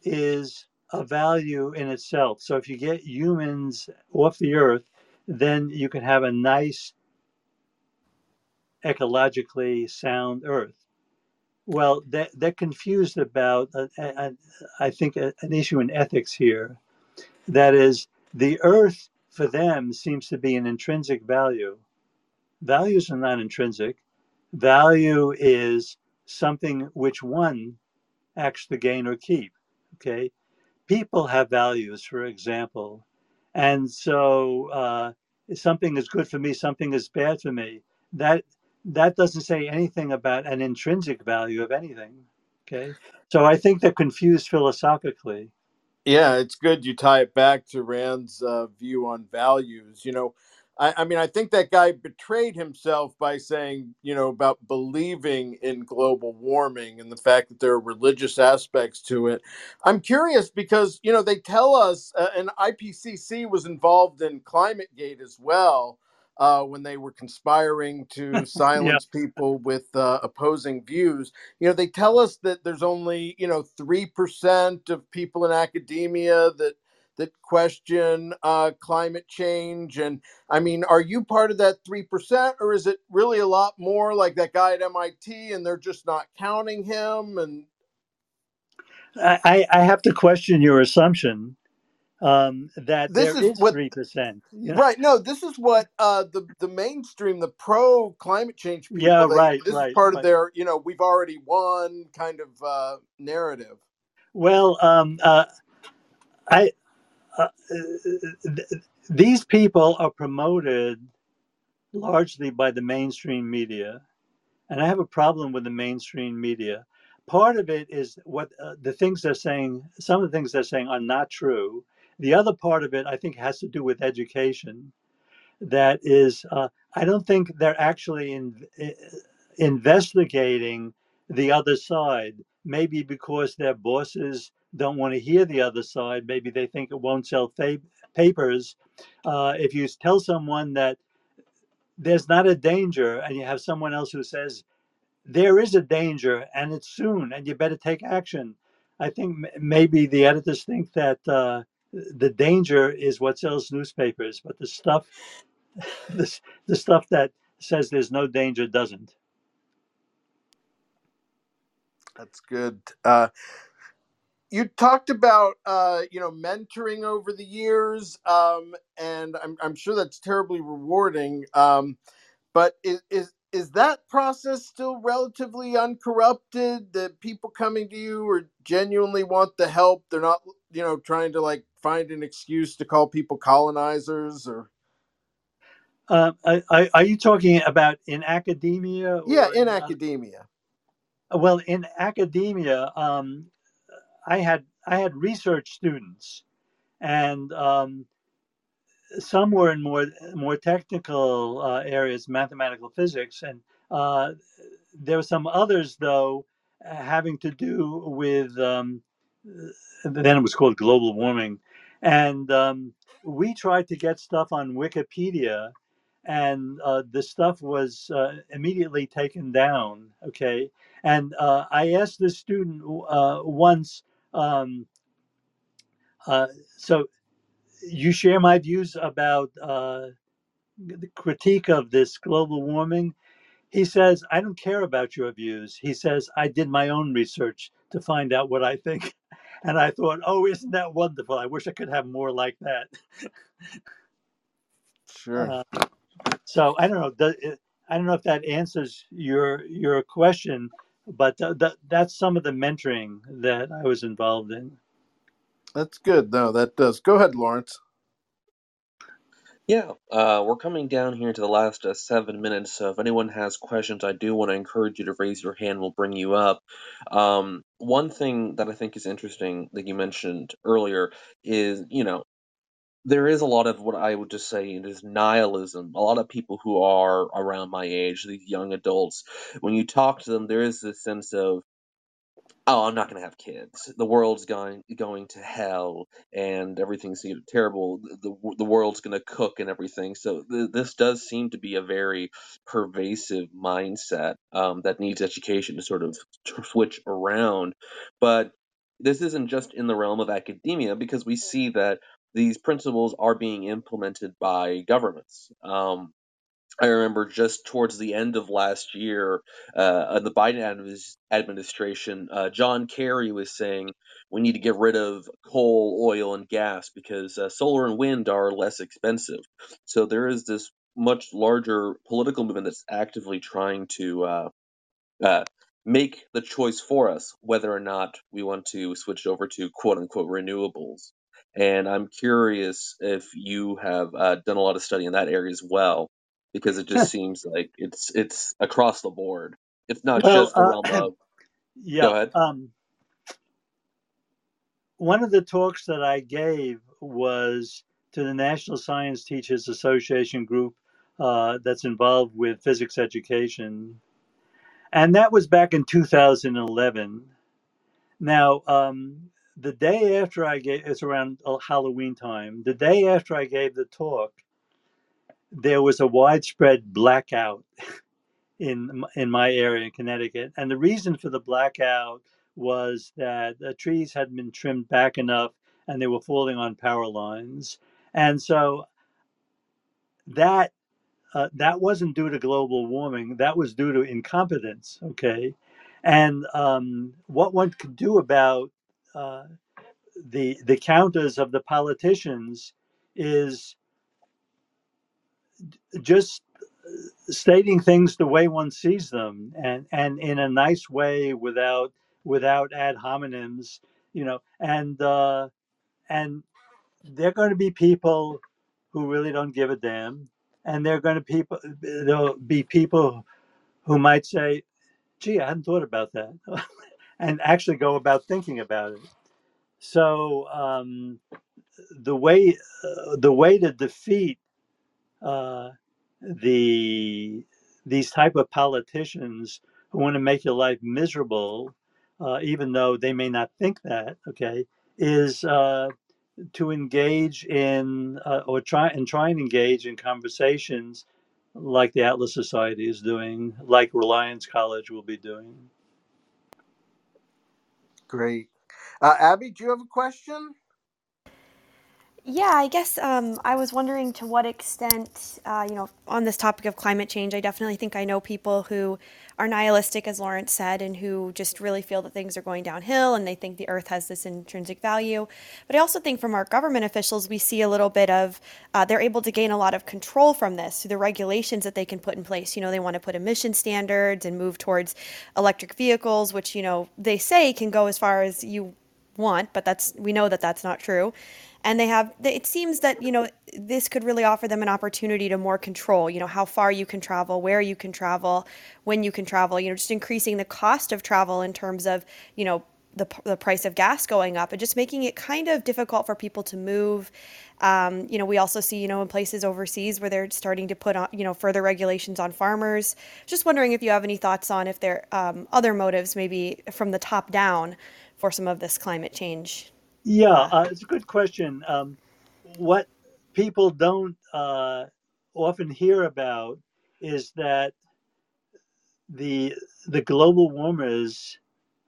is a value in itself. So if you get humans off the earth, then you can have a nice ecologically sound earth. Well, they're, they're confused about, uh, uh, I think, uh, an issue in ethics here. That is, the earth for them seems to be an intrinsic value. Values are not intrinsic. Value is something which one acts to gain or keep. Okay, people have values, for example, and so uh, something is good for me, something is bad for me. That that doesn't say anything about an intrinsic value of anything. Okay, so I think they're confused philosophically. Yeah, it's good you tie it back to Rand's uh, view on values. You know, I, I mean, I think that guy betrayed himself by saying, you know, about believing in global warming and the fact that there are religious aspects to it. I'm curious because, you know, they tell us, uh, and IPCC was involved in Climate Gate as well. Uh, when they were conspiring to silence yeah. people with uh, opposing views. You know, they tell us that there's only, you know, 3% of people in academia that that question uh, climate change. And I mean, are you part of that 3%, or is it really a lot more like that guy at MIT and they're just not counting him? And I, I have to question your assumption um, that this there is three percent. You know? Right? No, this is what uh, the the mainstream, the pro climate change people. Yeah, they, right. This right, is part right. of their, you know, we've already won kind of uh, narrative. Well, um, uh, I uh, these people are promoted largely by the mainstream media, and I have a problem with the mainstream media. Part of it is what uh, the things they're saying. Some of the things they're saying are not true. The other part of it, I think, has to do with education. That is, uh, I don't think they're actually in, investigating the other side. Maybe because their bosses don't want to hear the other side. Maybe they think it won't sell fa- papers. Uh, if you tell someone that there's not a danger, and you have someone else who says there is a danger and it's soon, and you better take action. I think maybe the editors think that uh, the danger is what sells newspapers, but the stuff, this the stuff that says there's no danger doesn't. That's good. Uh, you talked about uh, you know mentoring over the years, um, and I'm I'm sure that's terribly rewarding. Um, but is, is is that process still relatively uncorrupted? That people coming to you or genuinely want the help? They're not you know trying to like find an excuse to call people colonizers or. Uh, are, are you talking about in academia? yeah, in, in academia. Well, in academia, um, I had I had research students, and um, some were in more more technical uh, areas, mathematical physics, and uh, there were some others though having to do with um, then it was called global warming, and um, we tried to get stuff on Wikipedia, and uh, the stuff was uh, immediately taken down. Okay, and uh, I asked the student uh, once um, uh, so you share my views about uh, the critique of this global warming. He says, I don't care about your views. He says, I did my own research to find out what I think. And I thought, oh, isn't that wonderful? I wish I could have more like that. Sure. Uh, so I don't know. Does, I don't know if that answers your your question, but th- th- that's some of the mentoring that I was involved in. That's good. No, that does. Go ahead, Lorence. Yeah, uh, we're coming down here to the last uh, seven minutes. So if anyone has questions, I do want to encourage you to raise your hand. We'll bring you up. Um, one thing that I think is interesting that you mentioned earlier is, you know, there is a lot of what I would just say is nihilism. A lot of people who are around my age, these young adults, when you talk to them, there is this sense of oh, I'm not going to have kids. The world's going going to hell, and everything's you know, terrible. The the world's going to cook and everything. So th- this does seem to be a very pervasive mindset um, that needs education to sort of switch around. But this isn't just in the realm of academia because we see that these principles are being implemented by governments. Um, I remember just towards the end of last year, uh, the Biden administration, uh, John Kerry was saying we need to get rid of coal, oil, and gas because uh, solar and wind are less expensive. So there is this much larger political movement that's actively trying to uh, uh, make the choice for us whether or not we want to switch over to quote unquote renewables. And I'm curious if you have uh, done a lot of study in that area as well, because it just seems like it's it's across the board. It's not well, just the realm uh, of. yeah. Go ahead. Um, one of the talks that I gave was to the National Science Teachers Association group uh, that's involved with physics education and that was back in 2011. Now, um, the day after I gave, it's around uh, Halloween time. The day after I gave the talk, there was a widespread blackout in in my area in Connecticut, and the reason for the blackout was that the trees hadn't been trimmed back enough, and they were falling on power lines, and so that uh, that wasn't due to global warming. That was due to incompetence. Okay, and um, what one could do about uh, the the counters of the politicians is just stating things the way one sees them, and and in a nice way without without ad hominems. You know, and uh, and they're going to be people who really don't give a damn and they're going to people there'll be people who might say gee i hadn't thought about that and actually go about thinking about it so um, the way uh, the way to defeat uh, the these type of politicians who want to make your life miserable uh, even though they may not think that okay is uh, to engage in uh, or try and try and engage in conversations like the Atlas Society is doing, like Reliance College will be doing. Great. Uh, Abby, do you have a question? Yeah, I guess um, I was wondering to what extent, uh, you know, on this topic of climate change, I definitely think I know people who are nihilistic, as Lorence said, and who just really feel that things are going downhill and they think the earth has this intrinsic value. But I also think from our government officials, we see a little bit of uh, they're able to gain a lot of control from this through the regulations that they can put in place. You know, they want to put emission standards and move towards electric vehicles, which, you know, they say can go as far as you want, but that's we know that that's not true. And they have it seems that you know this could really offer them an opportunity to more control you know how far you can travel where you can travel when you can travel you know just increasing the cost of travel in terms of you know the, the price of gas going up and just making it kind of difficult for people to move. Um, you know we also see you know in places overseas where they're starting to put on you know further regulations on farmers. Just wondering if you have any thoughts on if there um, other motives maybe from the top down for some of this climate change yeah, uh, it's a good question. Um, what people don't uh, often hear about is that the the global warmers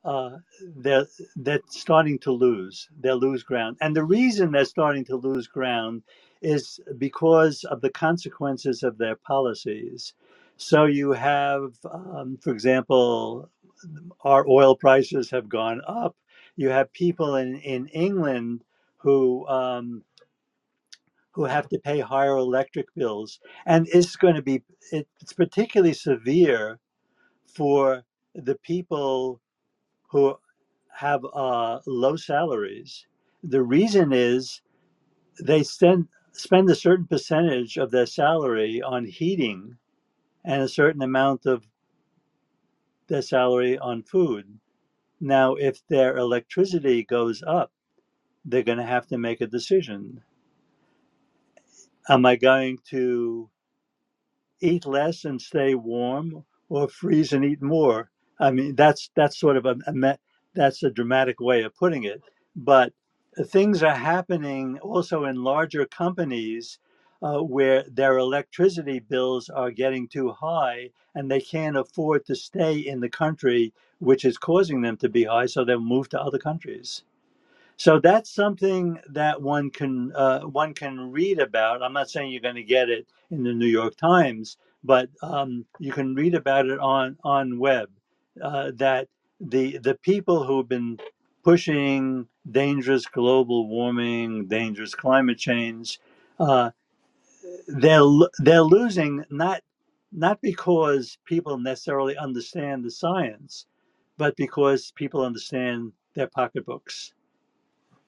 uh, they're they're starting to lose. They lose ground, and the reason they're starting to lose ground is because of the consequences of their policies. So you have, um, for example, our oil prices have gone up you have people in, in England who um, who have to pay higher electric bills, and it's going to be it's particularly severe for the people who have uh, low salaries. The reason is they spend spend a certain percentage of their salary on heating and a certain amount of their salary on food. Now, if their electricity goes up, they're going to have to make a decision. Am I going to eat less and stay warm or freeze and eat more? I mean, that's that's sort of a, a that's a dramatic way of putting it. But things are happening also in larger companies uh, where their electricity bills are getting too high and they can't afford to stay in the country, which is causing them to be high, so they'll move to other countries. So that's something that one can uh, one can read about. I'm not saying you're going to get it in the New York Times, but um, you can read about it on on web. Uh, that the the people who've been pushing dangerous global warming, dangerous climate change, uh, they're they're losing not not because people necessarily understand the science, but because people understand their pocketbooks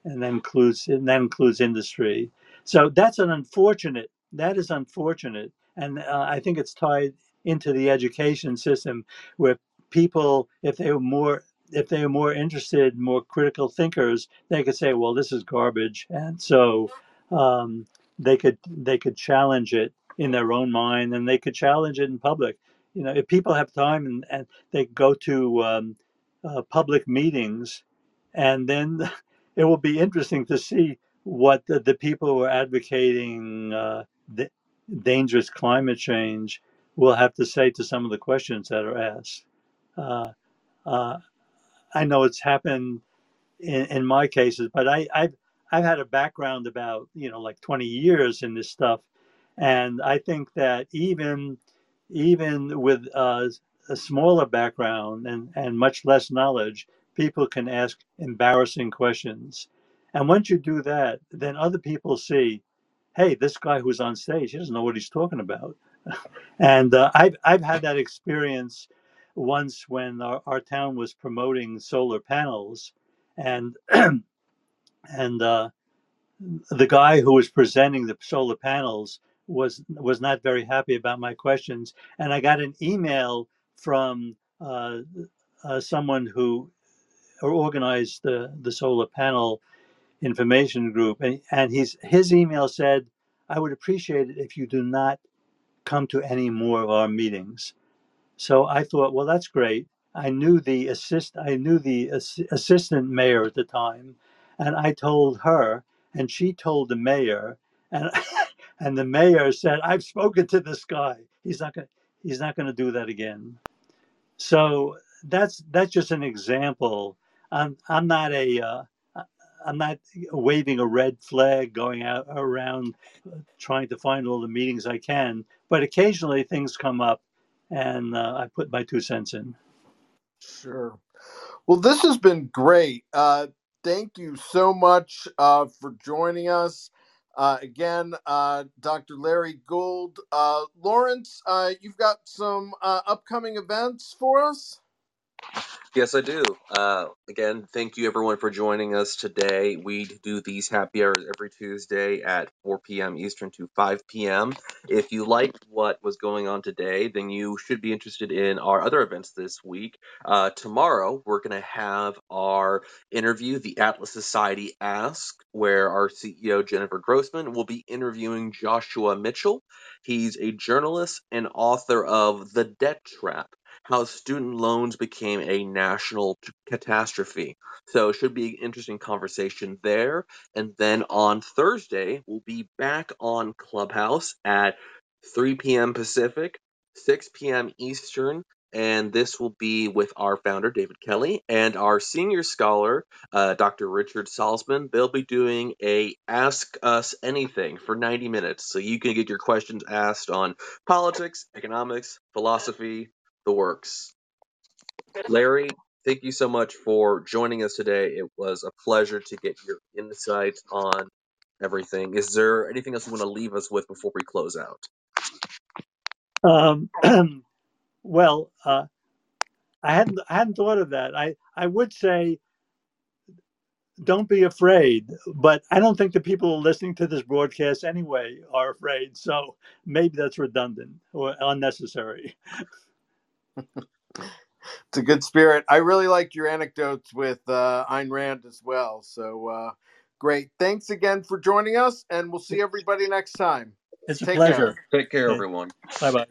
and that includes and that includes industry. So that's an unfortunate. That is unfortunate, and uh, I think it's tied into the education system where people, if they were more, if they were more interested, more critical thinkers, they could say, "Well, this is garbage," and so um, they could they could challenge it in their own mind, and they could challenge it in public. You know, if people have time and, and they go to um, uh, public meetings, and then it will be interesting to see what the, the people who are advocating uh, the dangerous climate change will have to say to some of the questions that are asked. Uh, uh, I know it's happened in, in my cases, but I, I've I've had a background about you know like 20 years in this stuff, and I think that even even with a smaller background and, and much less knowledge, people can ask embarrassing questions. And once you do that, then other people see, hey, this guy who's on stage, he doesn't know what he's talking about. and uh, I've, I've had that experience once when our, our town was promoting solar panels. And, and uh, the guy who was presenting the solar panels was was not very happy about my questions, and I got an email from uh, uh, someone who organized the the solar panel information group, and, and his his email said, "I would appreciate it if you do not come to any more of our meetings." So I thought, well, that's great. I knew the assist I knew the ass- assistant mayor at the time, and I told her, and she told the mayor, and and the mayor said, "I've spoken to this guy. He's not going he's not going to do that again." So that's that's just an example. I'm I'm not a uh, I'm not waving a red flag going out around uh, trying to find all the meetings I can, but occasionally things come up, and uh, I put my two cents in. Sure. Well, this has been great. Uh, thank you so much uh, for joining us. Uh, again, uh, Dr. Larry Gould. Uh, Lorence, uh, you've got some uh, upcoming events for us? Yes, I do. Uh, again, thank you everyone for joining us today. We do these happy hours every Tuesday at 4 p.m. Eastern to 5 p.m. If you liked what was going on today, then you should be interested in our other events this week. Uh, tomorrow, we're going to have our interview, the Atlas Society Ask, where our CEO, Jennifer Grossman, will be interviewing Joshua Mitchell. He's a journalist and author of The Debt Trap how student loans became a national catastrophe. So it should be an interesting conversation there. And then on Thursday, we'll be back on Clubhouse at 3 p.m. Pacific, 6 p.m. Eastern. And this will be with our founder, David Kelley, and our senior scholar, uh, Dr. Richard Salsman. They'll be doing a Ask Us Anything for 90 minutes. So you can get your questions asked on politics, economics, philosophy, the works. Larry, thank you so much for joining us today. It was a pleasure to get your insight on everything. Is there anything else you want to leave us with before we close out? Um, well, uh, I hadn't I hadn't thought of that. I I would say don't be afraid, but I don't think the people listening to this broadcast anyway are afraid. So maybe that's redundant or unnecessary. it's a good spirit. I really liked your anecdotes with uh, Ayn Rand as well. So uh, great. Thanks again for joining us, and we'll see everybody next time. It's a pleasure. Care. Take care, everyone. Bye bye.